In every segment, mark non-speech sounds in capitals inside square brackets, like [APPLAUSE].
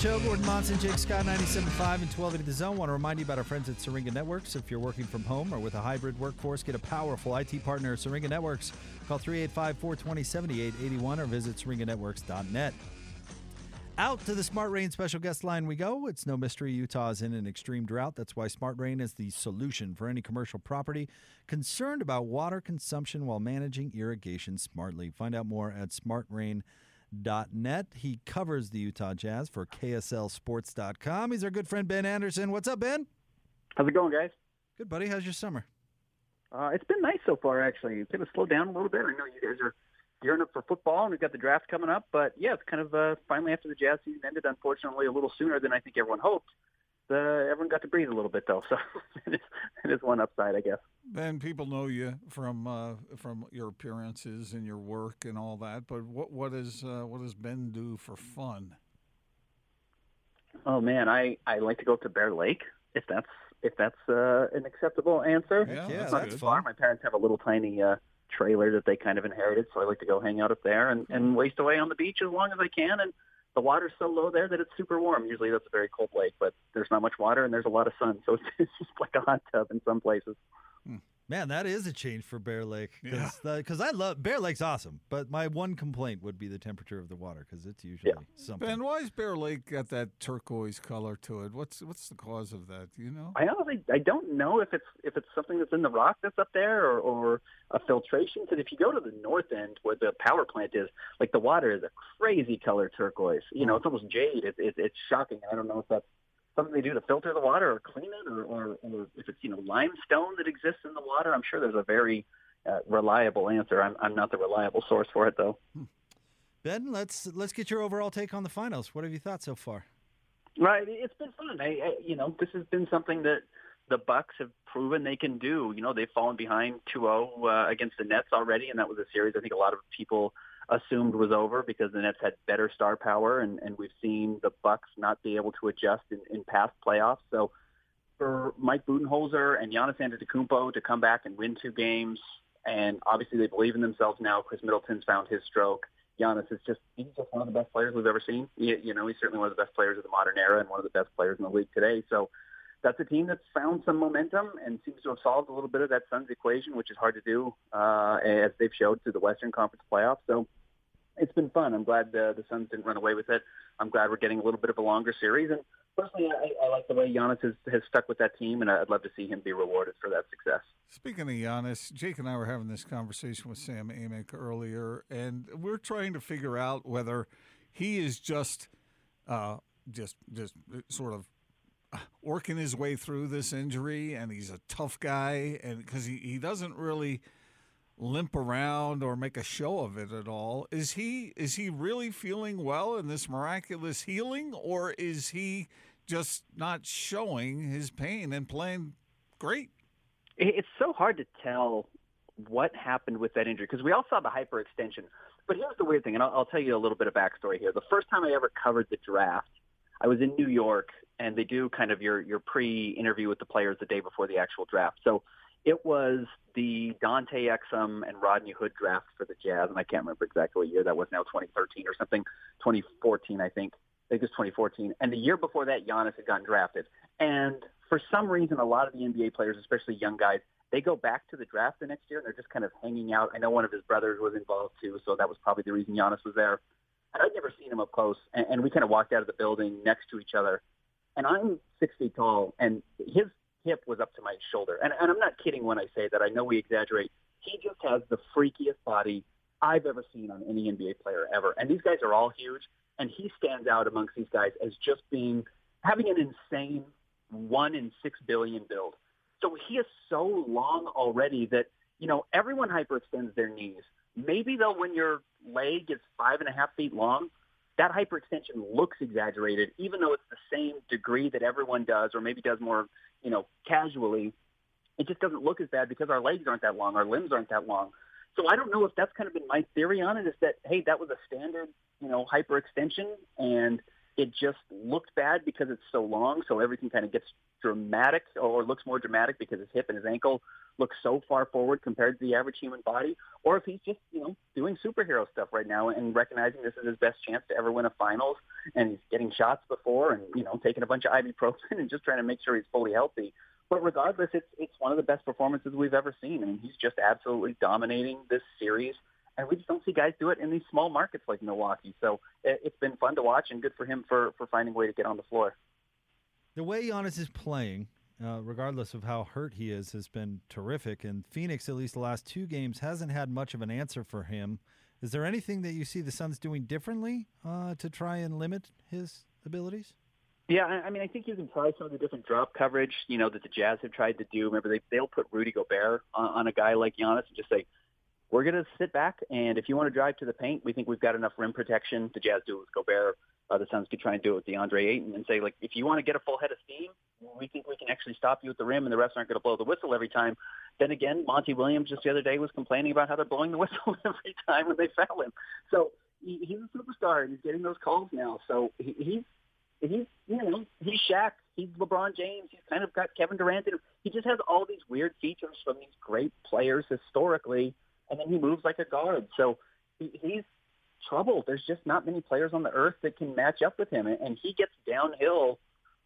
Show, Gordon Monson, Jake Scott, 97.5 and 1280 The Zone. Want to remind you about our friends at Syringa Networks. If you're working from home or with a hybrid workforce, get a powerful IT partner, Syringa Networks. Call 385 420 7881 or visit syringanetworks.net. Out to the Smart Rain special guest line we go. It's no mystery Utah is in an extreme drought. That's why Smart Rain is the solution for any commercial property concerned about water consumption while managing irrigation smartly. Find out more at smartrain.net. He covers the Utah Jazz for KSLSports.com. He's our good friend Ben Anderson. What's up, Ben? How's it going, guys? Good, buddy. How's your summer? Uh, it's been nice so far, actually. It's going to slow down a little bit. I know you guys are gearing up for football, and we've got the draft coming up. But yeah, it's kind of uh, finally after the Jazz season ended, unfortunately, a little sooner than I think everyone hoped. Uh, everyone got to breathe a little bit, though, so [LAUGHS] it, is, it is one upside, I guess. Ben, people know you from uh, from your appearances and your work and all that. But what what is uh, what does Ben do for fun? Oh man, I I like to go up to Bear Lake if that's if that's uh, an acceptable answer. Yeah, It's that's not good. too far. My parents have a little tiny uh, trailer that they kind of inherited, so I like to go hang out up there and, and waste away on the beach as long as I can. And the water's so low there that it's super warm. Usually that's a very cold lake, but there's not much water and there's a lot of sun, so it's, [LAUGHS] it's just like a hot tub in some places. Hmm. Man, that is a change for Bear Lake. Yeah. Because I love Bear Lake's awesome, but my one complaint would be the temperature of the water because it's usually something. Ben, why is Bear Lake got that turquoise color to it? What's what's the cause of that? Do you know? I honestly I don't know if it's if it's something that's in the rock that's up there or, or a filtration. Because if you go to the north end where the power plant is, like the water is a crazy color turquoise. You know, hmm. it's almost jade. It, it, it's shocking. I don't know if that's something they do to filter the water or clean it, or, or, or if it's you know limestone that exists in the water. I'm sure there's a very uh, reliable answer. I'm I'm not the reliable source for it though. Ben, let's let's get your overall take on the finals. What have you thought so far? Right, it's been fun. I, I, you know, this has been something that the Bucks have proven they can do. You know, they've fallen behind 2-0 uh, against the Nets already, and that was a series I think a lot of people assumed was over because the Nets had better star power, and, and we've seen the Bucks not be able to adjust in, in past playoffs. So for Mike Budenholzer and Giannis Antetokounmpo to come back and win two games, and obviously they believe in themselves now. Khris Middleton's found his stroke. Giannis is just he's just one of the best players we've ever seen. He, you know, he's certainly one of the best players of the modern era and one of the best players in the league today. So that's a team that's found some momentum and seems to have solved a little bit of that Suns equation, which is hard to do uh, as they've showed through the Western Conference playoffs. So it's been fun. I'm glad the, the Suns didn't run away with it. I'm glad we're getting a little bit of a longer series. And personally, I, I like the way Giannis has, has stuck with that team, and I'd love to see him be rewarded for that success. Speaking of Giannis, Jake and I were having this conversation with Sam Amick earlier, and we're trying to figure out whether he is just, uh, just, just sort of working his way through this injury, and he's a tough guy, and because he, he doesn't really limp around or make a show of it at all. Is he is he really feeling well in this miraculous healing, or is he just not showing his pain and playing great? It's so hard to tell what happened with that injury because we all saw the hyperextension. But here's the weird thing, and I'll, I'll tell you a little bit of backstory here. The first time I ever covered the draft, I was in New York, and they do kind of your your pre-interview with the players the day before the actual draft. So it was the Dante Exum and Rodney Hood draft for the Jazz, and I can't remember exactly what year that was now, 2013 or something, 2014, I think. I think it was 2014. And the year before that, Giannis had gotten drafted. And for some reason, a lot of the NBA players, especially young guys, they go back to the draft the next year and they're just kind of hanging out. I know one of his brothers was involved too, so that was probably the reason Giannis was there. And I'd never seen him up close, and, we kind of walked out of the building next to each other. And I'm six feet tall, and his hip was up to my shoulder. And, and I'm not kidding when I say that. I know we exaggerate. He just has the freakiest body I've ever seen on any NBA player ever. And these guys are all huge, and he stands out amongst these guys as just being having an insane one in six billion build. So he is so long already that, you know, everyone hyperextends their knees. Maybe though when your leg is five and a half feet long, that hyperextension looks exaggerated, even though it's the same degree that everyone does, or maybe does more, you know, casually. It just doesn't look as bad because our legs aren't that long, our limbs aren't that long. So I don't know if that's kind of been my theory on it. Is that hey, that was a standard, you know, hyperextension, and it just looked bad because it's so long. So everything kind of gets dramatic or looks more dramatic because his hip and his ankle look so far forward compared to the average human body. Or if he's just, you know, doing superhero stuff right now and recognizing this is his best chance to ever win a finals and he's getting shots before and, you know, taking a bunch of ibuprofen [LAUGHS] and just trying to make sure he's fully healthy. But regardless, it's it's one of the best performances we've ever seen. I mean, he's just absolutely dominating this series and we just don't see guys do it in these small markets like Milwaukee. So eh, it's been fun to watch and good for him for for finding a way to get on the floor. The way Giannis is playing, uh, regardless of how hurt he is, has been terrific. And Phoenix, at least the last two games, hasn't had much of an answer for him. Is there anything that you see the Suns doing differently uh, to try and limit his abilities? Yeah, I mean, I think you can try some of the different drop coverage, you know, that the Jazz have tried to do. Remember, they they'll put Rudy Gobert on, on a guy like Giannis and just say, we're going to sit back, and if you want to drive to the paint, we think we've got enough rim protection. The Jazz do it with Gobert. Uh, the Suns could try and do it with DeAndre Ayton and say, like, if you want to get a full head of steam, we think we can actually stop you at the rim, and the refs aren't going to blow the whistle every time. Then again, Monty Williams just the other day was complaining about how they're blowing the whistle [LAUGHS] every time when they foul him. So he, he's a superstar, and he's getting those calls now. So he, he's he's you know he's Shaq, he's LeBron James, he's kind of got Kevin Durant. He just has all these weird features from these great players historically and then he moves like a guard. So he, he's trouble. There's just not many players on the earth that can match up with him, and he gets downhill.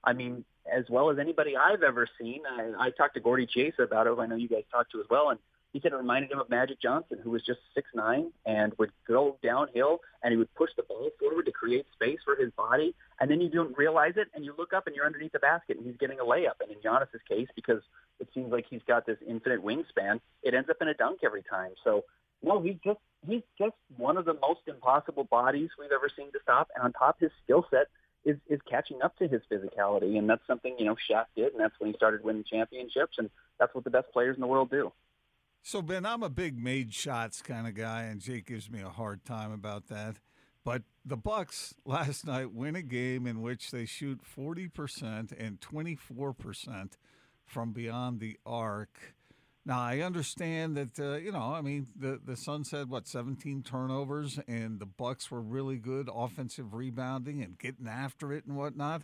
I mean, as well as anybody I've ever seen. I, I talked to Gordy Chase about it. I know you guys talked to as well, and he said it reminded him of Magic Johnson, who was just six nine and would go downhill and he would push the ball forward to create space for his body, and then you don't realize it, and you look up and you're underneath the basket, and he's getting a layup. And in Giannis's case, because it seems like he's got this infinite wingspan, it ends up in a dunk every time. So no, he's just he's just one of the most impossible bodies we've ever seen to stop, and on top, his skill set is is catching up to his physicality, and that's something you know Shaq did, and that's when he started winning championships, and that's what the best players in the world do. So Ben, I'm a big made shots kind of guy, and Jake gives me a hard time about that. But the Bucks [LAUGHS] last night win a game in which they shoot 40% and 24% from beyond the arc. Now I understand that uh, you know I mean the the Suns had what 17 turnovers and the Bucks were really good offensive rebounding and getting after it and whatnot.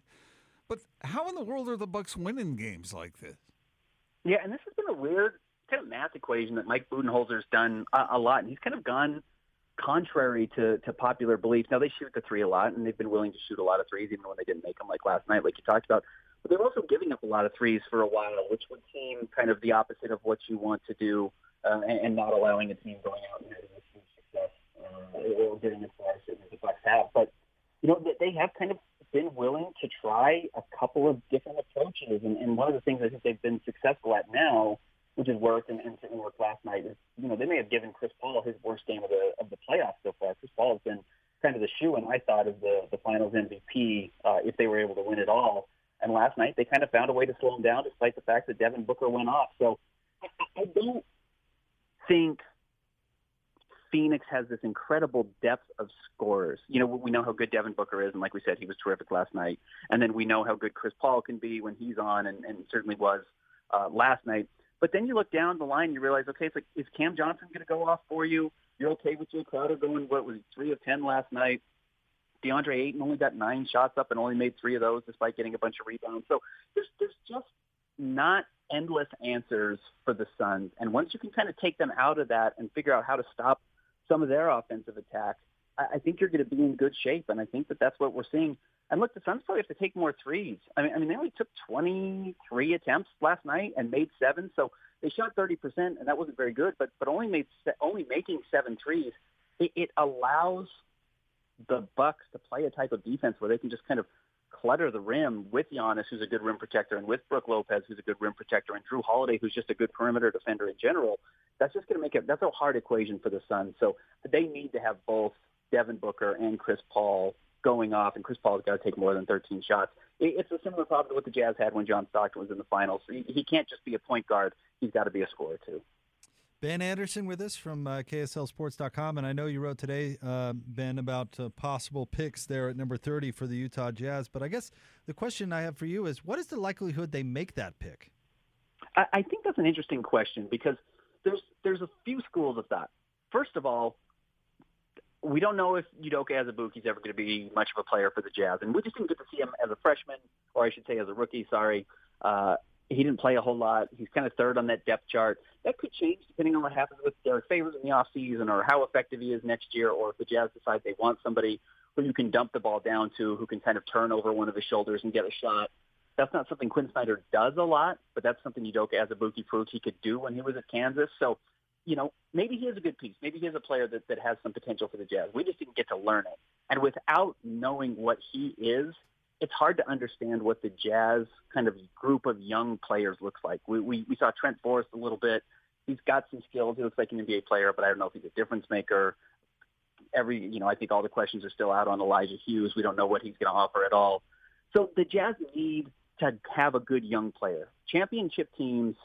But how in the world are the Bucks winning games like this? Yeah, and this has been a weird kind of math equation that Mike Budenholzer's done a, a lot, and he's kind of gone contrary to, to popular belief. Now they shoot the three a lot, and they've been willing to shoot a lot of threes, even when they didn't make them, like last night, like you talked about. But they're also giving up a lot of threes for a while, which would seem kind of the opposite of what you want to do, uh, and, and not allowing a team going out and having a huge success uh, or getting as far as the Bucks have. But you know, they have kind of been willing to try a couple of different approaches, and, and one of the things I think they've been successful at now which has worked and, and certainly worked last night. Is, you know, they may have given Chris Paul his worst game of the of the playoffs so far. Chris Paul has been kind of the shoe, and I thought of the the Finals MVP uh, if they were able to win it all. And last night they kind of found a way to slow him down, despite the fact that Devin Booker went off. So I, I don't think Phoenix has this incredible depth of scorers. You know, we know how good Devin Booker is, and like we said, he was terrific last night. And then we know how good Chris Paul can be when he's on, and, and certainly was uh, last night. But then you look down the line, you realize, okay, it's like, is Cam Johnson going to go off for you? You're okay with Jae Crowder going, what was three of 10 last night? DeAndre Ayton only got nine shots up and only made three of those despite getting a bunch of rebounds. So there's, there's just not endless answers for the Suns. And once you can kind of take them out of that and figure out how to stop some of their offensive attack, I, I think you're going to be in good shape. And I think that that's what we're seeing and look, the Suns probably have to take more threes. I mean, I mean, they only took 23 attempts last night and made seven, so they shot 30 percent, and that wasn't very good. But but only made only making seven threes, it, it allows the Bucks to play a type of defense where they can just kind of clutter the rim with Giannis, who's a good rim protector, and with Brook Lopez, who's a good rim protector, and Jrue Holiday, who's just a good perimeter defender in general. That's just going to make it. That's a hard equation for the Suns. So they need to have both Devin Booker and Chris Paul going off, and Chris Paul's got to take more than 13 shots it's a similar problem to what the Jazz had when John Stockton was in the finals. He can't just be a point guard; he's got to be a scorer too. Ben Anderson with us from uh, KSLSports.com. And I know you wrote today, uh, Ben, about uh, possible picks there at number 30 for the Utah Jazz. But I guess the question I have for you is what is the likelihood they make that pick? I, I think that's an interesting question because there's there's a few schools of thought. First of all, we don't know if Udoka Azubuike is ever going to be much of a player for the Jazz, and we just didn't get to see him as a freshman, or I should say as a rookie. Sorry, uh, he didn't play a whole lot. He's kind of third on that depth chart. That could change depending on what happens with Derrick Favors in the offseason or how effective he is next year or if the Jazz decide they want somebody who you can dump the ball down to, who can kind of turn over one of his shoulders and get a shot. That's not something Quinn Snyder does a lot, but that's something Udoka Azubuike proved he could do when he was at Kansas. So, you know, maybe he is a good piece. Maybe he is a player that, that has some potential for the Jazz. We just didn't get to learn it. And without knowing what he is, it's hard to understand what the Jazz kind of group of young players looks like. We, we, we saw Trent Forrest a little bit. He's got some skills. He looks like an NBA player, but I don't know if he's a difference maker. Every, you know, I think all the questions are still out on Elijah Hughes. We don't know what he's going to offer at all. So the Jazz need to have a good young player. Championship teams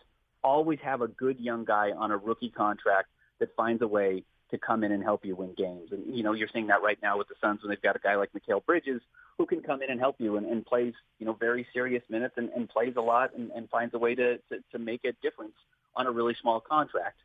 always have a good young guy on a rookie contract that finds a way to come in and help you win games. And, you know, you're seeing that right now with the Suns when they've got a guy like Mikal Bridges who can come in and help you and, and plays, you know, very serious minutes and, and plays a lot and, and finds a way to, to, to make a difference on a really small contract.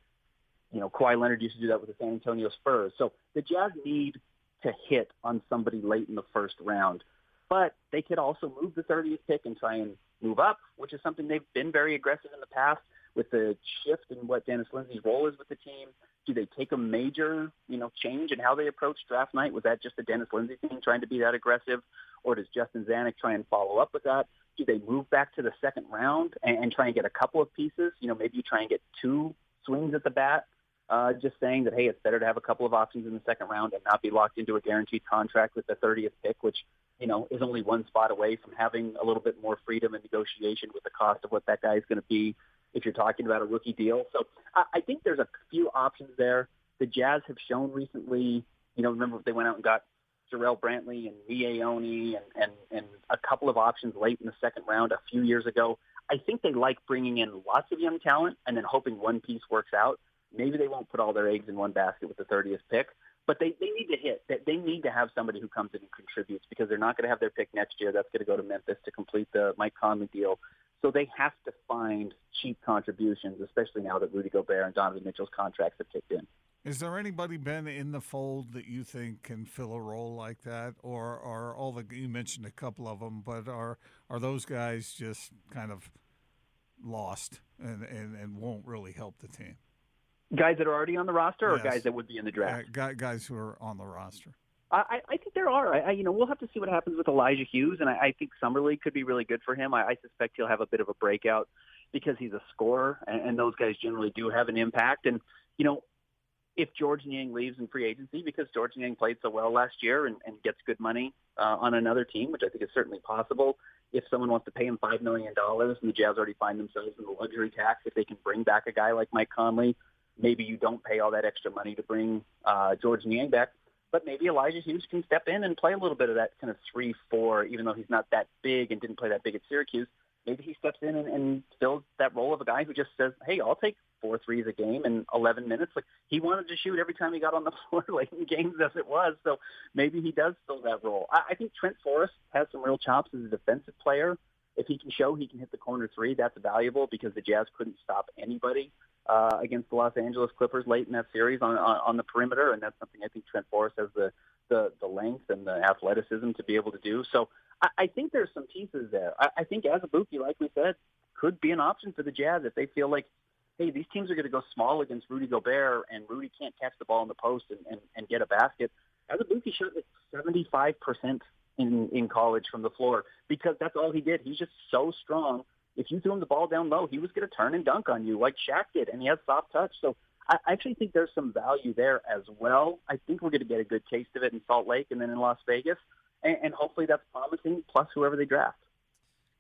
You know, Kawhi Leonard used to do that with the San Antonio Spurs. So the Jazz need to hit on somebody late in the first round. But they could also move the 30th pick and try and move up, which is something they've been very aggressive in the past with the shift in what Dennis Lindsey's role is with the team. Do they take a major, you know, change in how they approach draft night? Was that just a Dennis Lindsey thing, trying to be that aggressive, or does Justin Zanik try and follow up with that? Do they move back to the second round and, and try and get a couple of pieces? You know, maybe you try and get two swings at the bat. Uh, just saying that hey, it's better to have a couple of options in the second round and not be locked into a guaranteed contract with the 30th pick, which you know is only one spot away from having a little bit more freedom and negotiation with the cost of what that guy is going to be if you're talking about a rookie deal. So I, I think there's a few options there. The Jazz have shown recently, you know, remember they went out and got Jarrell Brantley and Miye Oni and, and, and a couple of options late in the second round a few years ago. I think they like bringing in lots of young talent and then hoping one piece works out. Maybe they won't put all their eggs in one basket with the 30th pick, but they, they need to hit. They need to have somebody who comes in and contributes because they're not going to have their pick next year. That's going to go to Memphis to complete the Mike Conley deal. So they have to find cheap contributions, especially now that Rudy Gobert and Donovan Mitchell's contracts have kicked in. Is there anybody Ben in the fold that you think can fill a role like that, or are all the you mentioned a couple of them, but are are those guys just kind of lost and and, and won't really help the team? Guys that are already on the roster, yes. or guys that would be in the draft? Uh, guys who are on the roster. I, I think there are. I, you know, we'll have to see what happens with Elijah Hughes, and I, I think summer league could be really good for him. I, I suspect he'll have a bit of a breakout because he's a scorer, and, and those guys generally do have an impact. And you know, if Georges Niang leaves in free agency because Georges Niang played so well last year and, and gets good money uh, on another team, which I think is certainly possible. If someone wants to pay him five million dollars, and the Jazz already find themselves in the luxury tax, if they can bring back a guy like Mike Conley, maybe you don't pay all that extra money to bring uh, Georges Niang back but maybe Elijah Hughes can step in and play a little bit of that kind of three four, even though he's not that big and didn't play that big at Syracuse. Maybe he steps in and, and fills that role of a guy who just says, "Hey, I'll take four threes a game in 11 minutes." Like he wanted to shoot every time he got on the [LAUGHS] floor, late in games as it was. So maybe he does fill that role. I, I think Trent Forrest has some real chops as a defensive player. If he can show he can hit the corner three, that's valuable because the Jazz couldn't stop anybody uh, against the Los Angeles Clippers late in that series on, on on the perimeter, and that's something I think Trent Forrest has the the the length and the athleticism to be able to do. So I, I think there's some pieces there. I, I think Azubuike, like we said, could be an option for the Jazz if they feel like, hey, these teams are going to go small against Rudy Gobert, and Rudy can't catch the ball in the post and, and, and get a basket. Azubuike shot like 75 percent in in college from the floor because that's all he did. He's just so strong if you threw him the ball down low, he was going to turn and dunk on you like Shaq did, and he has soft touch. So I actually think there's some value there as well. I think we're going to get a good taste of it in Salt Lake and then in Las Vegas, and, and hopefully that's promising. Plus, whoever they draft.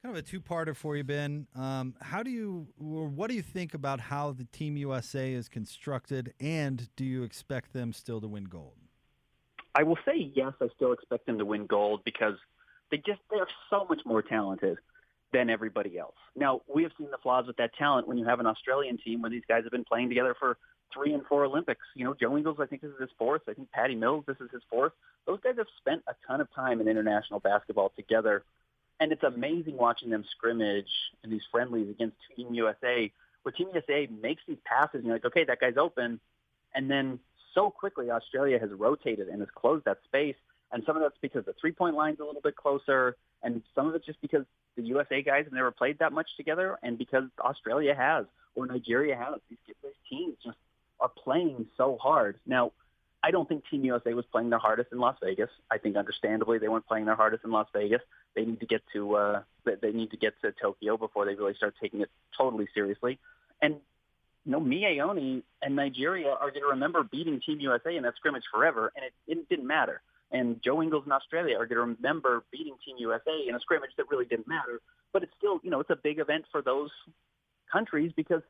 Kind of a two-parter for you, Ben. Um, how do you, or what do you think about how the Team USA is constructed, and do you expect them still to win gold? I will say yes. I still expect them to win gold because They just they're so much more talented than everybody else. Now we have seen the flaws with that talent when you have an Australian team where these guys have been playing together for three and four Olympics. You know, Joe Ingles, I think this is his fourth. I think Patty Mills, this is his fourth. Those guys have spent a ton of time in international basketball together, and it's amazing watching them scrimmage in these friendlies against Team USA, where Team USA makes these passes, and you're like, okay, that guy's open, and then so quickly Australia has rotated and has closed that space. And some of that's because the three-point line's a little bit closer, and some of it's just because the USA guys have never played that much together, and because Australia has or Nigeria has. These, teams just are playing so hard. Now, I don't think Team USA was playing their hardest in Las Vegas. I think, understandably, they weren't playing their hardest in Las Vegas. They need to get to uh, they need to get to Tokyo before they really start taking it totally seriously. And you know, Miye Oni and Nigeria are going to remember beating Team USA in that scrimmage forever, and it, it didn't matter. And Joe Ingles in Australia are going to remember beating Team USA in a scrimmage that really didn't matter. But it's still, you know, it's a big event for those countries because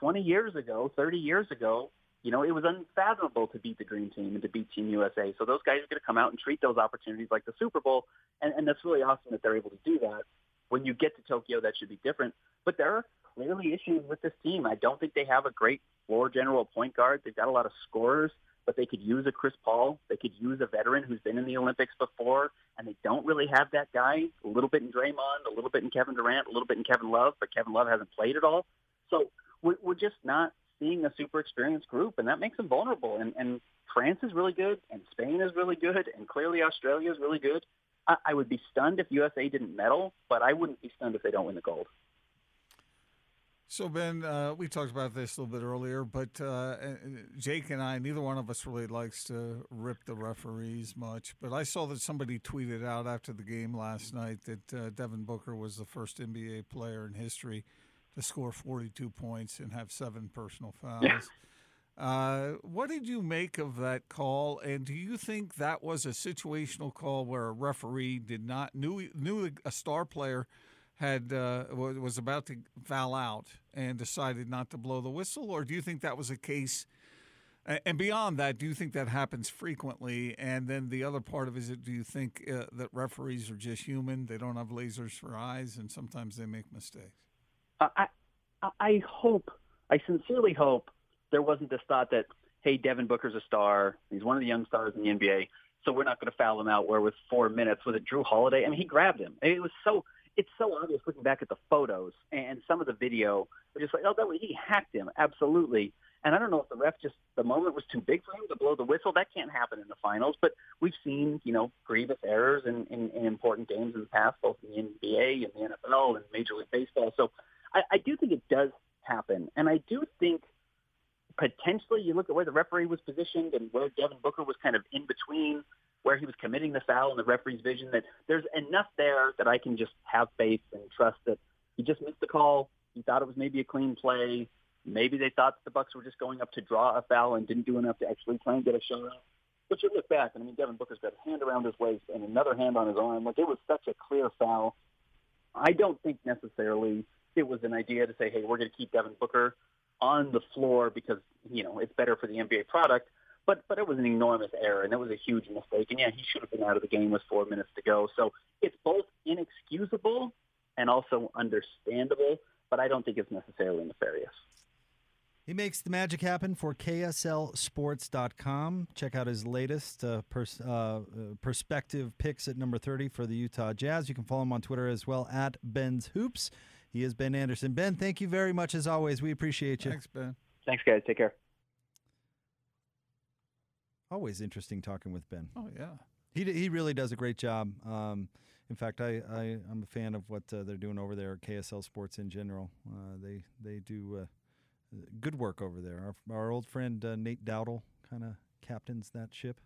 20 years ago, 30 years ago, you know, it was unfathomable to beat the Green Team and to beat Team USA. So those guys are going to come out and treat those opportunities like the Super Bowl, and, and that's really awesome that they're able to do that. When you get to Tokyo, that should be different. But there are clearly issues with this team. I don't think they have a great floor general point guard. They've got a lot of scorers, but they could use a Chris Paul. They could use a veteran who's been in the Olympics before, and they don't really have that guy. A little bit in Draymond, a little bit in Kevin Durant, a little bit in Kevin Love, but Kevin Love hasn't played at all. So we're, we're just not seeing a super experienced group, and that makes them vulnerable. And, and France is really good, and Spain is really good, and clearly Australia is really good. I, I would be stunned if USA didn't medal, but I wouldn't be stunned if they don't win the gold. So Ben, uh, we talked about this a little bit earlier, but uh, Jake and I, neither one of us really likes to rip the referees much. But I saw that somebody tweeted out after the game last night that uh, Devin Booker was the first NBA player in history to score 42 points and have seven personal fouls. Uh, what did you make of that call? And do you think that was a situational call where a referee did not knew knew a star player had uh, was about to foul out and decided not to blow the whistle, or do you think that was a case? And beyond that, do you think that happens frequently? And then the other part of it is, do you think uh, that referees are just human? They don't have lasers for eyes, and sometimes they make mistakes. I I hope, I sincerely hope there wasn't this thought that, hey, Devin Booker's a star. He's one of the young stars in the NBA, so we're not going to foul him out. Where with four minutes, was it Jrue Holiday? I mean, he grabbed him. It was so, it's so obvious looking back at the photos and some of the video. We're just like, oh, that was, he hacked him, absolutely. And I don't know if the ref just the moment was too big for him to blow the whistle. That can't happen in the finals. But we've seen you know grievous errors in, in, in important games in the past, both in the NBA and the NFL and Major League Baseball. So I, I do think it does happen, and I do think potentially you look at where the referee was positioned and where Devin Booker was kind of in between where he was committing the foul and the referee's vision that there's enough there that I can just have faith and trust that he just missed the call. He thought it was maybe a clean play. Maybe they thought the Bucks were just going up to draw a foul and didn't do enough to actually try and get a shot. But you look back, and I mean, Devin Booker's got a hand around his waist and another hand on his arm. Like it was such a clear foul. I don't think necessarily it was an idea to say, hey, we're going to keep Devin Booker on the floor because, you know, it's better for the NBA product. But, but it was an enormous error, and it was a huge mistake. And, yeah, he should have been out of the game with four minutes to go. So it's both inexcusable and also understandable, but I don't think it's necessarily nefarious. He makes the magic happen for KSLSports.com. Check out his latest uh, pers- uh, perspective picks at number 30 for the Utah Jazz. You can follow him on Twitter as well at Ben's Hoops. He is Ben Anderson. Ben, thank you very much as always. We appreciate you. Thanks, Ben. Thanks, guys. Take care. Always interesting talking with Ben. Oh yeah, he he really does a great job. Um, in fact, I, I am a fan of what uh, they're doing over there at KSL Sports in general. Uh, they they do uh, good work over there. Our, our old friend uh, Nate Dowdle kind of captains that ship.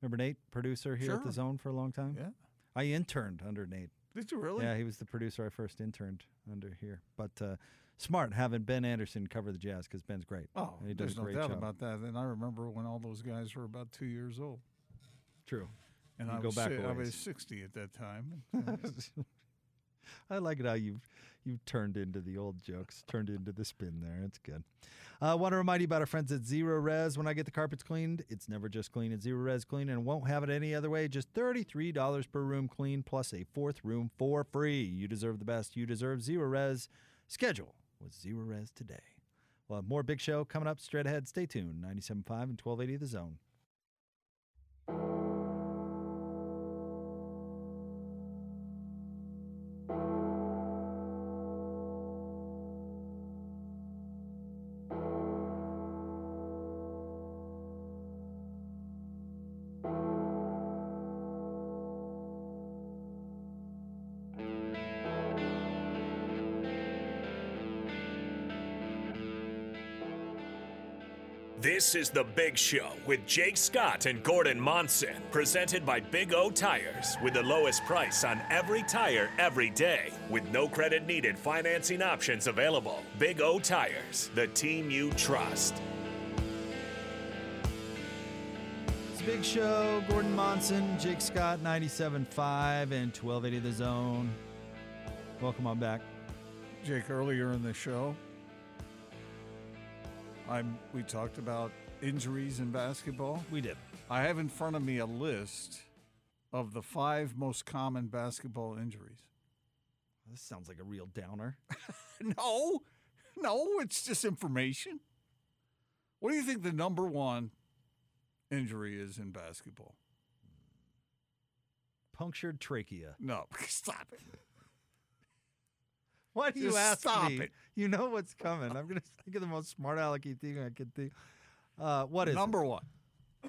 Remember Nate, producer here sure. at the Zone for a long time. Yeah, I interned under Nate. Did you really? Yeah, he was the producer I first interned under here. But uh, smart having Ben Anderson cover the Jazz because Ben's great. Oh, he does no a great doubt job. about that. And I remember when all those guys were about two years old. True. And You I go was back si- I was sixty at that time. [LAUGHS] [LAUGHS] I like it how you've you've turned into the old jokes, turned into the spin there. It's good. I uh, want to remind you about our friends at Zerorez. When I get the carpets cleaned, it's never just clean. It's Zerorez clean and won't have it any other way. Just $33 per room clean plus a fourth room for free. You deserve the best. You deserve Zerorez. Schedule with Zerorez today. We'll have more Big Show coming up straight ahead. Stay tuned. 97.5 and 1280 The Zone. This is The Big Show with Jake Scott and Gordon Monson, presented by Big O Tires, with the lowest price on every tire every day, with no credit needed financing options available. Big O Tires, the team you trust. It's a Big Show, Gordon Monson, Jake Scott, 97.5 and 1280 The Zone. Welcome on back. Jake, earlier in the show, I'm, we talked about injuries in basketball. We did. I have in front of me a list of the five most common basketball injuries. This sounds like a real downer. [LAUGHS] no, no, it's just information. What do you think the number one injury is in basketball? Punctured trachea. No, [LAUGHS] stop it. Why do you Just ask stop me? it. You know what's coming. I'm gonna think of the most smart alecky thing I could think. Uh, what is it? number one? [COUGHS]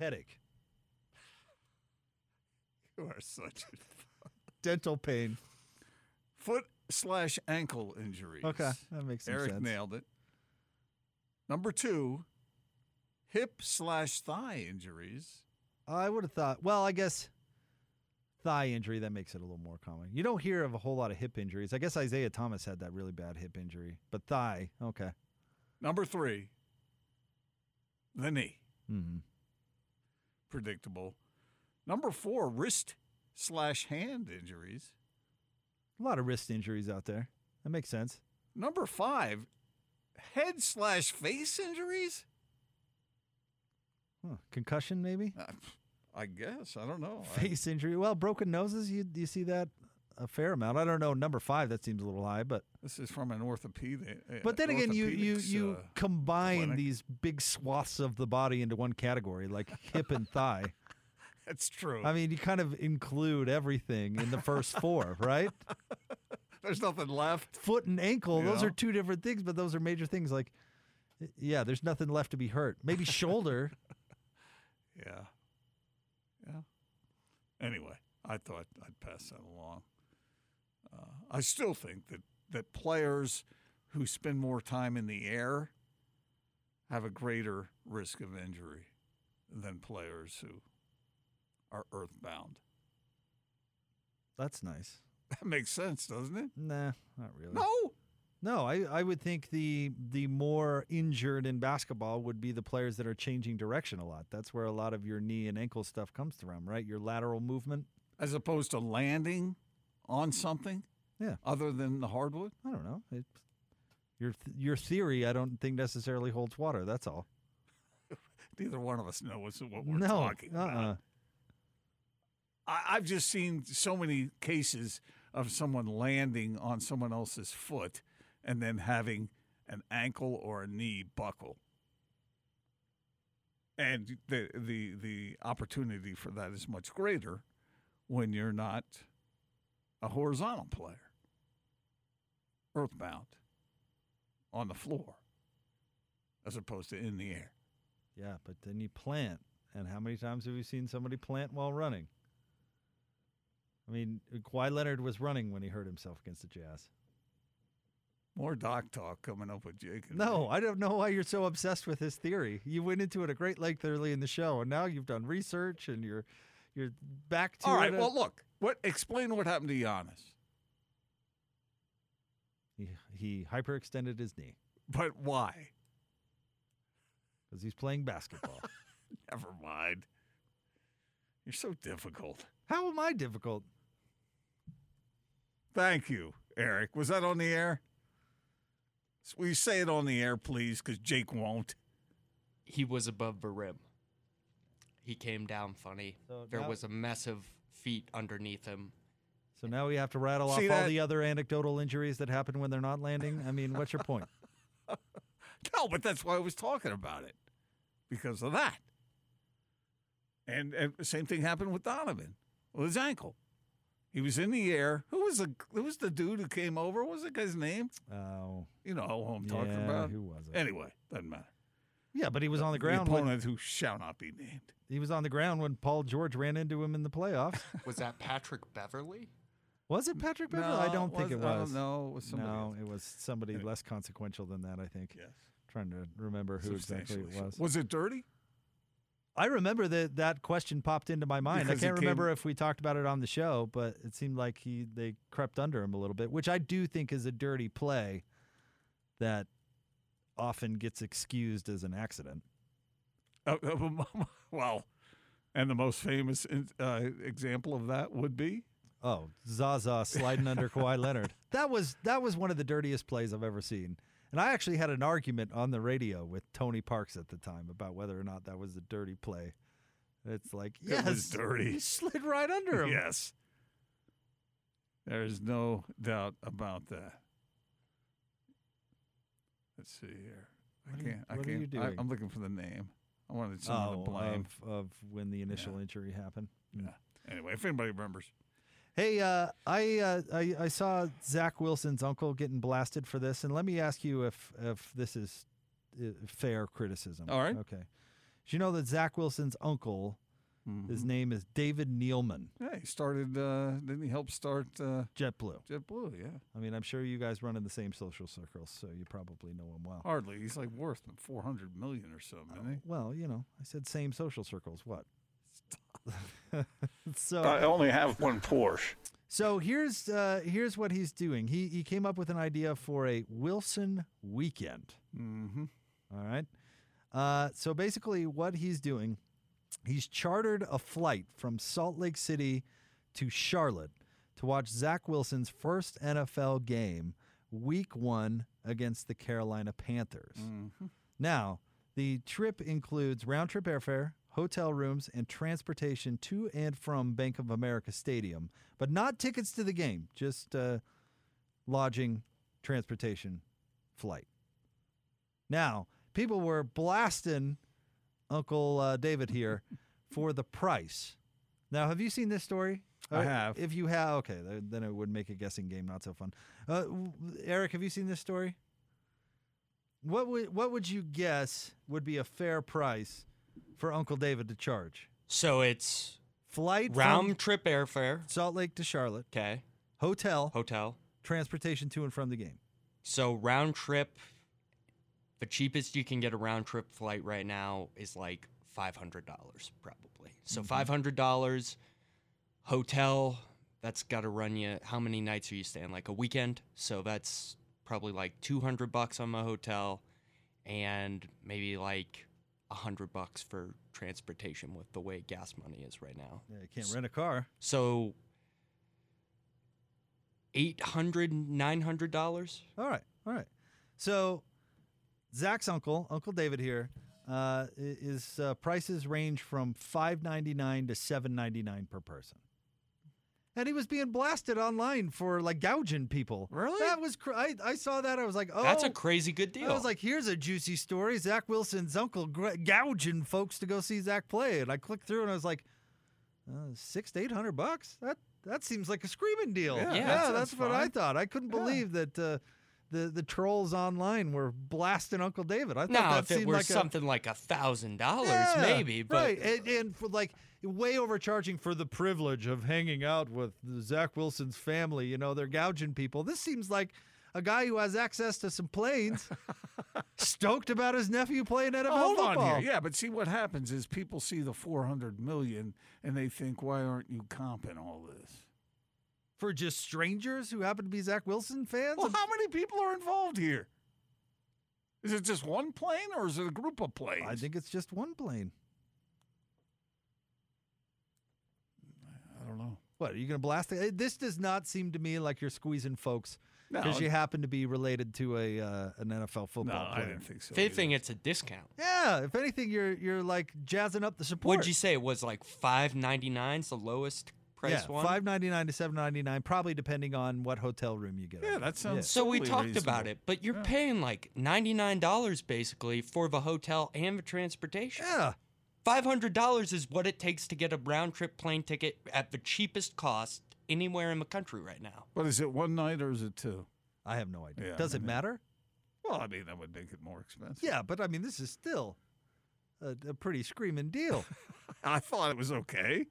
headache, [LAUGHS] You are such a dental pain? foot slash ankle injuries. Okay, that makes Eric sense. nailed it. Number two, hip slash thigh injuries. I would have thought. Well, I guess thigh injury that makes it a little more common. You don't hear of a whole lot of hip injuries. I guess Isaiah Thomas had that really bad hip injury, but thigh, okay. Number three, the knee. Mm-hmm. Predictable. Number four, wrist slash hand injuries. A lot of wrist injuries out there. That makes sense. Number five, head slash face injuries. Huh. Concussion, maybe. Uh, I guess I don't know. I- Face injury. Well, broken noses. You you see that a fair amount. I don't know. Number five. That seems a little high, but this is from an orthopedic. uh, but then again, you you you uh, combine clinic. these big swaths of the body into one category, like hip and thigh. [LAUGHS] That's true. I mean, you kind of include everything in the first four, [LAUGHS] right? There's nothing left. Foot and ankle, those are two different things, but those are major things. Like, yeah, there's nothing left to be hurt. Maybe shoulder. [LAUGHS] Yeah. Yeah. Anyway, I thought I'd pass that along. Uh, I still think that, that players who spend more time in the air have a greater risk of injury than players who are earthbound. That's nice. That makes sense, doesn't it? Nah, not really. No. No, I, I would think the the more injured in basketball would be the players that are changing direction a lot. That's where a lot of your knee and ankle stuff comes from, right? Your lateral movement. As opposed to landing on something Yeah, other than the hardwood. I don't know. It, your th- your theory, I don't think necessarily holds water. That's all. [LAUGHS] Neither one of us knows what we're no, talking uh-uh. about. I, I've just seen so many cases of someone landing on someone else's foot and then having an ankle or a knee buckle. And the the the opportunity for that is much greater when you're not a horizontal player, earthbound, on the floor, as opposed to in the air. Yeah, but then you plant, and how many times have you seen somebody plant while running? I mean, Kawhi Leonard was running when he hurt himself against the Jazz. More doc talk coming up with Jake. No, me. I don't know why you're so obsessed with his theory. You went into it at great length early in the show, and now you've done research and you're you're back to All right. Well, look. What? Explain what happened to Giannis. he, he hyperextended his knee But why? because he's playing basketball. [LAUGHS] Never mind. You're so difficult. How am I difficult? Thank you, Eric. Was that on the air? Will you say it on the air, please? Because Jake won't. He was above the rim. He came down funny. So there now- was a mess of feet underneath him. So now we have to rattle off See all the other anecdotal injuries that happen when they're not landing. I mean, what's your point? [LAUGHS] No, but that's why I was talking about it because of that. And, and the same thing happened with Donovan with his ankle. He was in the air. Who was the who was the dude who came over? What was the guy's name? Oh, You know who I'm talking yeah, about. who was it? Anyway, doesn't matter. Yeah, but he was on the The ground. When, who shall not be named. he was on the ground when Paul George ran into him in the playoffs. [LAUGHS] Was that Patrick Beverley? Was it Patrick Beverley? I don't think it was. I. It was somebody no, else. it was somebody Anyway. less consequential than that. I think. Yes. Trying to remember who exactly it was. Was it dirty? I remember that that question popped into my mind. Because I can't remember came- if we talked about it on the show, but it seemed like he they crept under him a little bit, which I do think is a dirty play that often gets excused as an accident. Uh, uh, well, and the most famous uh, example of that would be Oh, Zaza sliding under Kawhi Leonard. [LAUGHS] That was that was one of the dirtiest plays I've ever seen. And I actually had an argument on the radio with Tony Parks at the time about whether or not that was a dirty play. It's like, yes, It was dirty. [LAUGHS] He slid right under him. yes. There is no doubt about that. Let's see here. I What are you- can't. I what can't. you doing? I, am looking for the name. I wanted someone Oh, to blame. of, of when the initial injury happened. yeah. Hmm. Anyway, if anybody remembers, Hey, uh, I, uh, I I saw Zach Wilson's uncle getting blasted for this, and let me ask you if if this is uh, fair criticism. All right. Okay. Did you know that Zach Wilson's uncle, his Mhm. name is David Neeleman, yeah, he started. Uh, didn't he help start uh, JetBlue? JetBlue? Yeah, I mean, I'm sure you guys run in the same social circles, so you probably know him well. hardly. He's like worth four hundred million or something. Isn't? Well, you know, I said same social circles. What? [LAUGHS] [LAUGHS] so I only have one Porsche. So here's uh, here's what he's doing. He he came up with an idea for a Wilson weekend. Mm-hmm. All right. Uh, so basically, what he's doing, he's chartered a flight from Salt Lake City to Charlotte to watch Zach Wilson's first NFL game, Week One against the Carolina Panthers. Mm-hmm. Now, the trip includes round trip airfare, hotel rooms, and transportation to and from Bank of America Stadium, but not tickets to the game, just uh, lodging, transportation, flight. Now, people were blasting Uncle uh, David here [LAUGHS] for the price. Now, have you seen this story? I Uh, have. If you have, okay, then it would make a guessing game not so fun. Uh, Eric, have you seen this story? What would what would you guess would be a fair price for Uncle David to charge? So it's Flight round trip airfare. Salt Lake to Charlotte, Okay. hotel, Hotel. transportation to and from the game. So round trip, the cheapest you can get a round trip flight right now is like five hundred dollars, probably. So mm-hmm. hundred dollars, hotel. That's got to run you. How many nights are you staying? Like a weekend. So that's probably like two hundred bucks on my hotel, and maybe like a hundred bucks for transportation with the way gas money is right now. Yeah, you can't rent a car. So. Eight hundred, nine hundred dollars. All right, all right. So Zach's uncle, Uncle David here, uh, is uh, prices range from five ninety nine to seven ninety nine per person. And he was being blasted online for like gouging people. Really? That was cr- I, I saw that. I was like, oh, That's a crazy good deal. I was like, here's a juicy story. Zach Wilson's uncle gr- gouging folks to go see Zach play. And I clicked through and I was like, uh, six to eight hundred bucks. That that seems like a screaming deal. Yeah, Yeah, that that's what I thought. I couldn't believe that uh, the the trolls online were blasting Uncle David. I thought now, that if it seemed were like a- something like a thousand dollars, maybe, but right, and, and for like way overcharging for the privilege of hanging out with Zach Wilson's family. You know, they're gouging people. This seems like a guy who has access to some planes, [LAUGHS] stoked about his nephew playing NFL hold football. on here. Yeah, but see what happens is people see the 400 million and they think, why aren't you comping all this? For just strangers who happen to be Zach Wilson fans. Well, how many people are involved here? Is it just one plane or is it a group of planes? I think it's just one plane. I don't know. What are you going to blast it? This does not seem to me like you're squeezing folks No, because you happen to be related to a uh, an NFL football no, football I player. didn't think so. If anything, it's a discount. Yeah, if anything, you're you're like jazzing up the support. What'd you say? It was like five ninety nine, It's the lowest price yeah, one. five ninety nine to seven ninety nine, probably depending on what hotel room you get. Yeah, that sounds So we totally talked about it, but you're Yeah. paying like ninety nine dollars basically for the hotel and the transportation. Yeah, Five hundred dollars is what it takes to get a round trip plane ticket at the cheapest cost anywhere in the country right now. But is it one night or is it two? I have no idea. Yeah, Does I it matter? Well, I mean, that would make it more expensive. Yeah, but I mean, this is still a, a pretty screaming deal. [LAUGHS] I thought it was okay.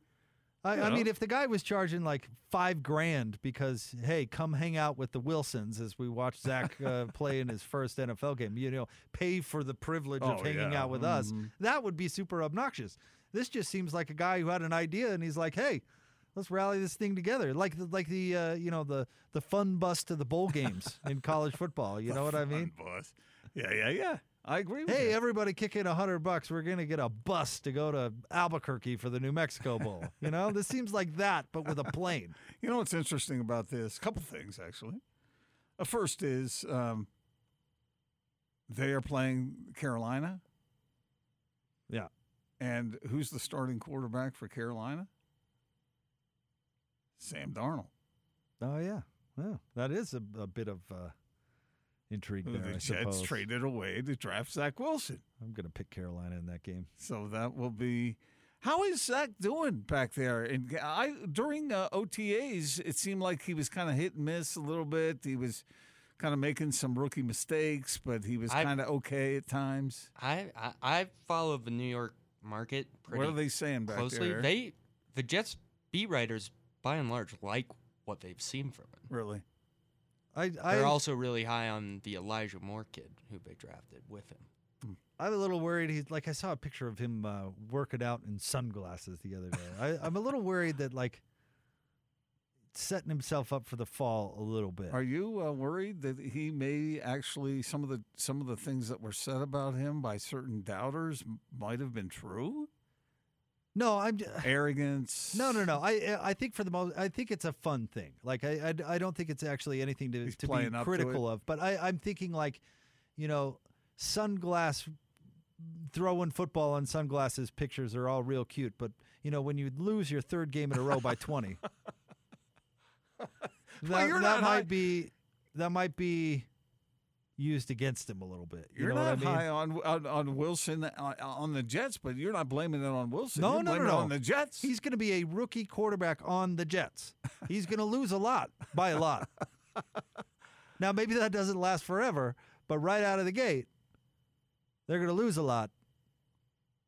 I, I mean, if the guy was charging like five grand because, hey, come hang out with the Wilsons as we watch Zach uh, [LAUGHS] play in his first NFL game, you know, pay for the privilege of Oh, hanging yeah. out with us, Mhm. that would be super obnoxious. This just seems like a guy who had an idea and he's like, hey, let's rally this thing together, like the, like the uh, you know the the fun bus to the bowl games in [LAUGHS] college football. You know what I mean? Fun bus. Yeah, yeah, yeah. I agree with Hey, everybody, kick in a hundred bucks. We're gonna get a bus to go to Albuquerque for the New Mexico Bowl. [LAUGHS] You know, this seems like that, but with a plane. [LAUGHS] You know what's interesting about this? A couple things, actually. The first is um, they are playing Carolina, Yeah. and who's the starting quarterback for Carolina? Sam Darnold. Oh yeah, yeah. That is a, a bit of uh, intrigue Who there. the I Jets suppose. traded away to draft Zach Wilson. I'm gonna pick Carolina in that game. So that will be. How is Zach doing back there? And I during uh, OTAs, it seemed like he was kind of hit and miss a little bit. He was kind of making some rookie mistakes, but he was kind of okay at times. I, I I follow the New York market pretty What are they saying back closely. there? They the Jets beat writers by and large like what they've seen from him. really? I I They're also really high on the Elijah Moore kid who they drafted with him. I'm a little worried. He's like I saw a picture of him uh, working out in sunglasses the other day. I, I'm a little worried that like setting himself up for the fall a little bit. Are you uh, worried that he may actually some of the some of the things that were said about him by certain doubters might have been true? No, I'm. [SIGHS] Arrogance. No, no, no. I I think for the most, I think it's a fun thing. Like I I, I don't think it's actually anything to, He's to be up to critical of. But I I'm thinking like, you know, sunglass throwing football on sunglasses pictures are all real cute. But you know when you lose your third game in a row by twenty, [LAUGHS] that, that might high- be that might be used against him a little bit. You You're know not what I mean? high on, on on Wilson uh, on the Jets, but you're not blaming it on Wilson. No, you're no, no, blaming it no. on the Jets. He's going to be a rookie quarterback on the Jets. He's going to lose a lot by a lot. [LAUGHS] now, maybe that doesn't last forever, but right out of the gate, they're going to lose a lot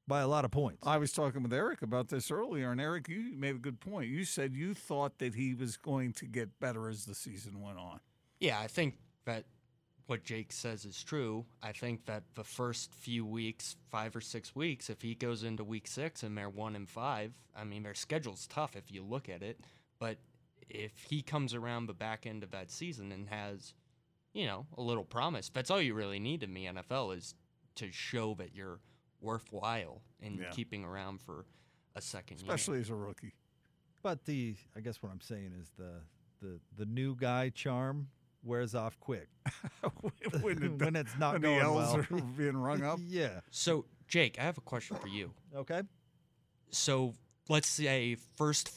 by a lot of points. I was talking with Eric about this earlier, and Eric, you made a good point. You said you thought that he was going to get better as the season went on. Yeah, I think that what Jake says is true. I think that the first few weeks, five or six weeks, if he goes into week six and they're one and five, I mean, their schedule's tough if you look at it. But if he comes around the back end of that season and has, you know, a little promise, that's all you really need in the NFL is to show that you're worthwhile in Yeah. keeping around for a second especially as a rookie. but the, I guess what I'm saying is the the the new guy charm wears off quick [LAUGHS] when, it- [LAUGHS] when it's not when the going L's well. are being rung up. [LAUGHS] yeah. So, Jake, I have a question for you. Okay. so let's say first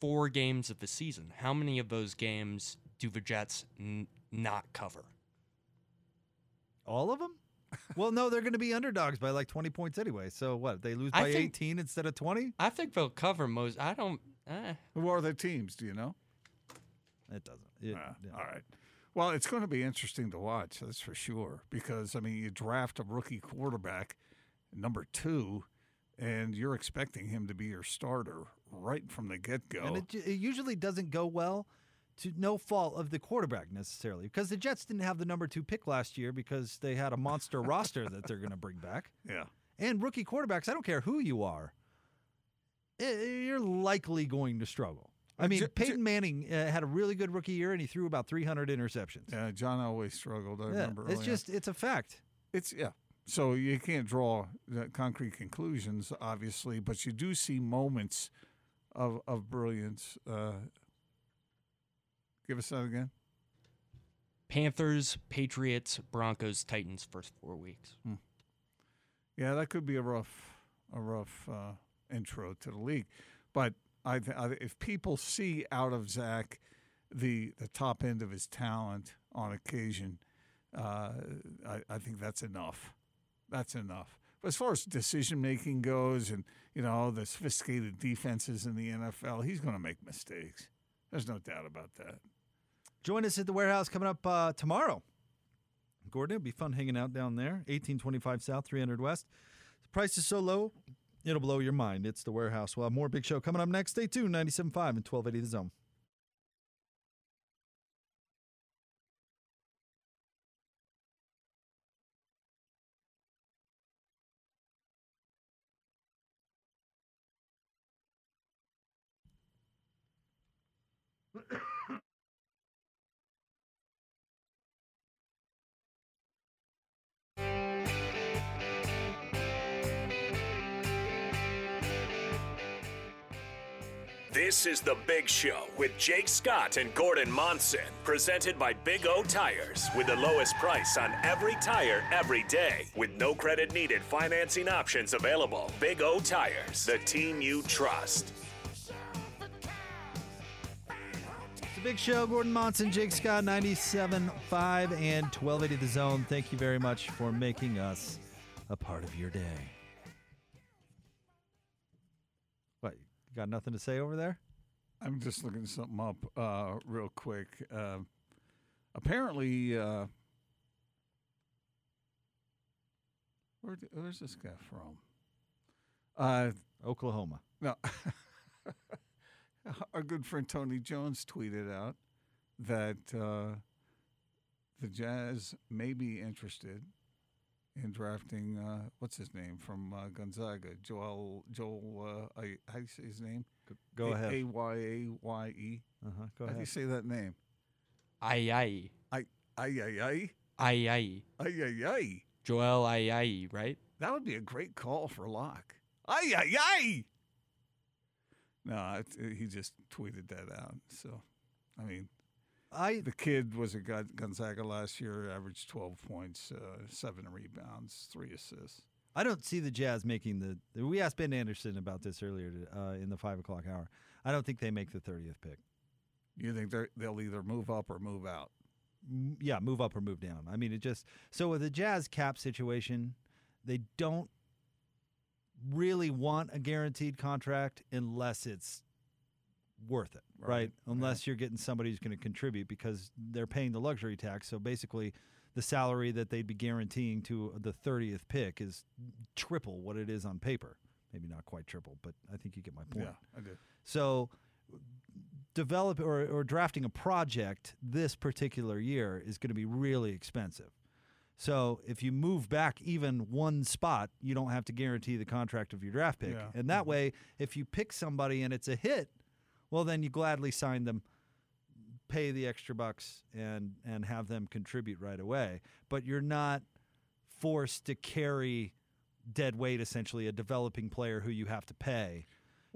four games of the season how many of those games do the jets n- not cover All of them? well, no, they're going to be underdogs by like 20 points anyway. So what? They lose by think- 18 instead of 20? i think they'll cover most i don't eh. Who are the teams? Do you know? It doesn't. It- Ah, yeah. All right. Well, it's going to be interesting to watch. That's for sure. Because I mean, you draft a rookie quarterback, number two, and you're expecting him to be your starter right from the get go. And it, it usually doesn't go well to no fault of the quarterback necessarily because the Jets didn't have the number two pick last year because they had a monster [LAUGHS] roster that they're going to bring back. Yeah. And rookie quarterbacks, I don't care who you are, eh, you're likely going to struggle. I mean, J- J- Peyton Manning uh, had a really good rookie year and he threw about 300 interceptions. Yeah. John always struggled. I Yeah, remember. it's early on. just, it's a fact. It's yeah. So you can't draw concrete conclusions, obviously, but you do see moments of of brilliance. Uh, give us that again. Panthers, Patriots, Broncos, Titans first four weeks. Yeah, that could be a rough a rough uh, intro to the league, but I, I if people see out of Zach the the top end of his talent on occasion, uh, I, I think that's enough. That's enough. But as far as decision making goes, and you know the sophisticated defenses in the NFL, he's going to make mistakes. There's no doubt about that. Join us at the warehouse coming up uh, tomorrow. Gordon, it'll be fun hanging out down there. 1825 South, 300 West. The price is so low, it'll blow your mind. It's the warehouse. We'll have more big show coming up next. Stay tuned. 97.5 and 1280 The Zone. [COUGHS] This is The Big Show with Jake Scott and Gordon Monson, presented by Big O Tires, with the lowest price on every tire every day, with no credit needed financing options available. Big O Tires, the team you trust. It's a big show. Gordon Monson, Jake Scott, 97.5 and 1280 The Zone. Thank you very much for making us a part of your day. Got nothing to say over there? I'm just looking something up uh, real quick. Uh, apparently, uh, where, where's this guy from? Uh, Oklahoma. no, [LAUGHS] our good friend Tony Jones tweeted out that uh, the Jazz may be interested in drafting uh, what's his name from uh, Gonzaga, Joel Joel. Uh, I, how do you say his name? Go A- ahead. A Y A Y E. Uh-huh. Go How do you say that name? Aye aye. I ay ay ay Aye aye. ay ay ay. Joel aye aye, right? That would be a great call for Locke. Ay ay ay. No, it, he just tweeted that out. So, I mean, I the kid was at Gonzaga last year, averaged 12 points, uh, seven rebounds, three assists. I don't see the Jazz making the. We asked Ben Anderson about this earlier uh, in the five o'clock hour. I don't think they make the thirtieth pick. You think they'll either move up or move out? Yeah, move up or move down. I mean, it just so with the Jazz cap situation, they don't really want a guaranteed contract unless it's worth it, right? Right, Unless you're getting somebody who's going to contribute because they're paying the luxury tax. So basically, the salary that they'd be guaranteeing to the 30th pick is triple what it is on paper. Maybe not quite triple, but I think you get my point. Yeah, I. So develop or, or drafting a project this particular year is going to be really expensive. So if you move back even one spot, you don't have to guarantee the contract of your draft pick. Yeah. And that mm-hmm. way, if you pick somebody and it's a hit, well then you gladly sign them, pay the extra bucks and and have them contribute right away. But you're not forced to carry dead weight essentially a developing player who you have to pay.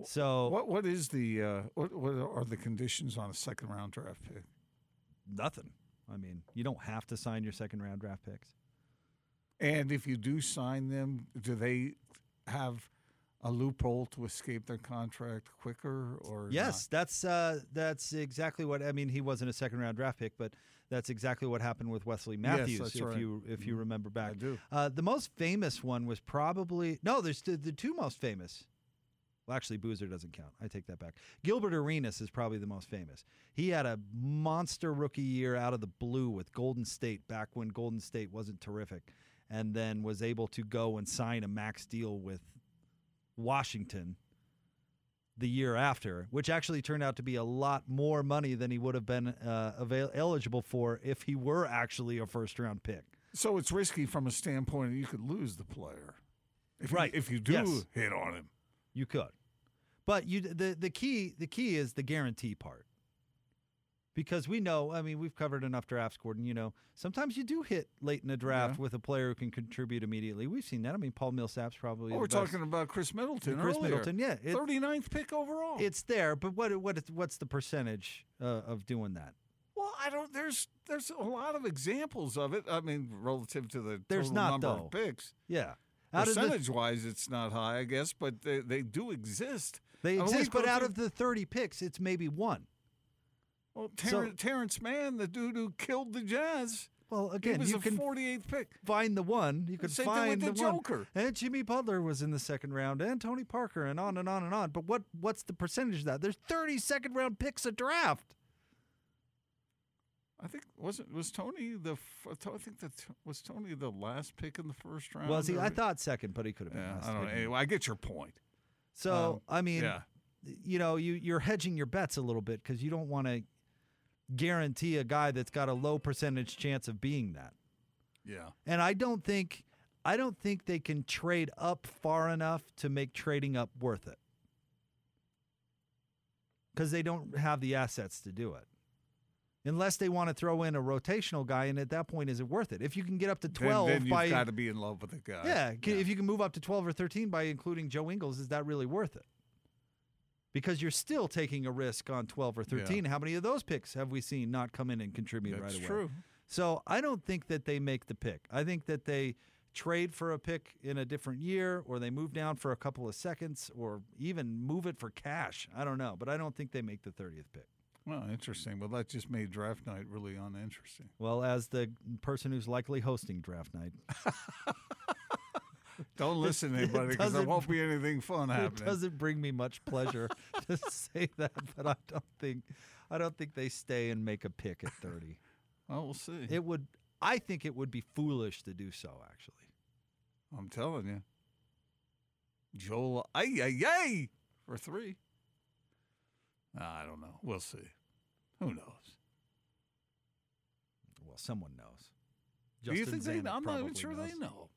So What what is the uh, what what are the conditions on a second round draft pick? nothing. I mean, you don't have to sign your second round draft picks. And if you do sign them, do they have a loophole to escape their contract quicker or Yes, that's uh, that's exactly what I mean. He wasn't a second round draft pick, but that's exactly what happened with Wesley Matthews. that's if right. you if you Mhm. remember back, I do. Uh, the most famous one was probably no. There's the, the two most famous. Well, actually, Boozer doesn't count. I take that back. Gilbert Arenas is probably the most famous. He had a monster rookie year out of the blue with Golden State back when Golden State wasn't terrific, and then was able to go and sign a max deal with Washington the year after, which actually turned out to be a lot more money than he would have been uh, avail- eligible for if he were actually a first round pick. So it's risky from a standpoint that you could lose the player. If Right. You, if you do Yes. hit on him. You could, but you the the key the key is the guarantee part. Because we know. I mean, we've covered enough drafts, Gordon. You know, sometimes you do hit late in a draft Yeah. with a player who can contribute immediately. We've seen that. I mean, Paul Millsap's probably. Oh, we're best. talking about Khris Middleton. Khris earlier. Middleton. Yeah, it- 39th pick overall. It's there, but what what what's the percentage uh, of doing that? well, I don't. There's there's a lot of examples of it. I mean, relative to the There's total not, number though. of picks. Yeah, out of the, Percentage wise, it's not high, I guess, but they, they do exist. they I mean, we exist, but out of the thirty picks, it's maybe one. Well, So- Terance, Mann, the dude who killed the Jazz, Well, he again, was you a can 48th pick. find the one. You could Same thing find with the, the one. Joker. And Jimmy Butler was in the second round, and Tony Parker, and on and on and on. But what what's the percentage of that? There's 30 second round picks a draft. I think wasn't was Tony the I think that was Tony the last pick in the first round. Was he? or- I thought second, but he could have been. Yeah, last I don't know. Anyway, I get your point. So Um, I mean, yeah. you know, you you're hedging your bets a little bit because you don't want to guarantee a guy that's got a low percentage chance of being that. Yeah. And I don't think I don't think they can trade up far enough to make trading up worth it. Cuz they don't have the assets to do it. Unless they want to throw in a rotational guy and at that point is it worth it? If you can get up to 12 then, then you've got to be in love with the guy. Yeah, ca- if you can move up to 12 or 13 by including Joe Ingles, is that really worth it? Because you're still taking a risk on 12 or 13. How many of those picks have we seen not come in and contribute That's right away? That's true. So I don't think that they make the pick. I think that they trade for a pick in a different year or they move down for a couple of seconds or even move it for cash. I don't know, but I don't think they make the 30th pick. Well, interesting. Well, that just made draft night really uninteresting. Well, as the person who's likely hosting draft night, [LAUGHS] [LAUGHS] Don't listen to anybody because there won't be anything fun it happening. doesn't bring me much pleasure [LAUGHS] [LAUGHS] to say that, but I don't think I don't think they stay and make a pick at 30. Well, we'll see. It would I think it would be foolish to do so actually. I'm telling you. Joel, ay, ay, ay, for three. I don't know. We'll see. Who knows? Well, someone knows. Do you think they Zanik know? I'm not even sure they know.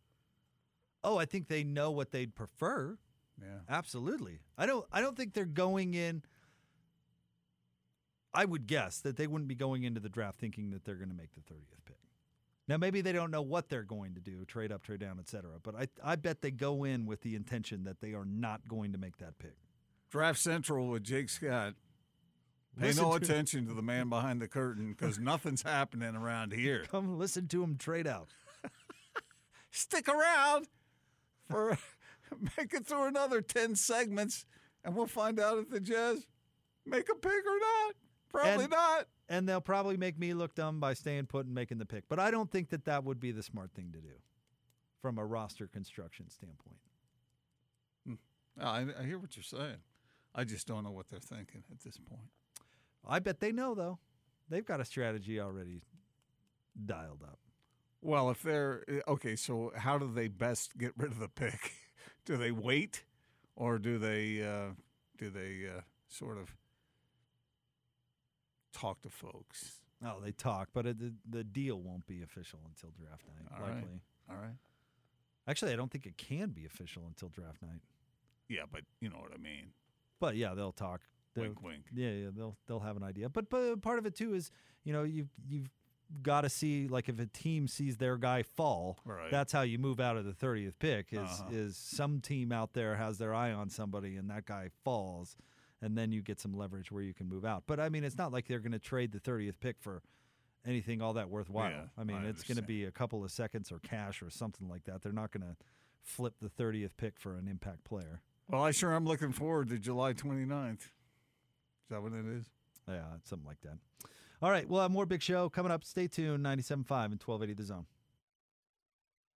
Oh, I think they know what they'd prefer. Yeah. Absolutely. I don't I don't think they're going in I would guess that they wouldn't be going into the draft thinking that they're going to make the 30th pick. Now maybe they don't know what they're going to do, trade up, trade down, etc. But I I bet they go in with the intention that they are not going to make that pick. Draft Central with Jake Scott. Pay Listen no to- attention to [LAUGHS] the man behind the curtain because nothing's happening around here. Come listen to him trade out. [LAUGHS] Stick around for [LAUGHS] make it through another 10 segments and we'll find out if the Jazz make a pick or not. Probably And- not. And they'll probably make me look dumb by staying put and making the pick. But I don't think that that would be the smart thing to do from a roster construction standpoint. Hmm. I, I hear what you're saying. I just don't know what they're thinking at this point. I bet they know though. They've got a strategy already dialed up. Well, if they're eh, okay, so how do they best get rid of the pick? [LAUGHS] do they wait, or do they uh, do they uh, sort of talk to folks? Oh, they talk, but it, the, the deal won't be official until draft night, All right. likely. All right. Actually, I don't think it can be official until draft night. Yeah, but you know what I mean. But yeah, they'll talk. They'll, Wink, wink. Yeah, yeah, they'll they'll have an idea. But but part of it too is you know you've you've got to see like if a team sees their guy fall, Right. that's how you move out of the thirtieth pick. Is Uh-huh. is some team out there has their eye on somebody and that guy falls, and then you get some leverage where you can move out. But I mean, it's not like they're going to trade the thirtieth pick for anything all that worthwhile. Yeah, I mean, I it's going to be a couple of seconds or cash or something like that. They're not going to flip the thirtieth pick for an impact player. Well, I sure am looking forward to July 29th. Is that what it is? Yeah, something like that. All right, we'll have more big show coming up. Stay tuned. 97.5 and 1280 The Zone.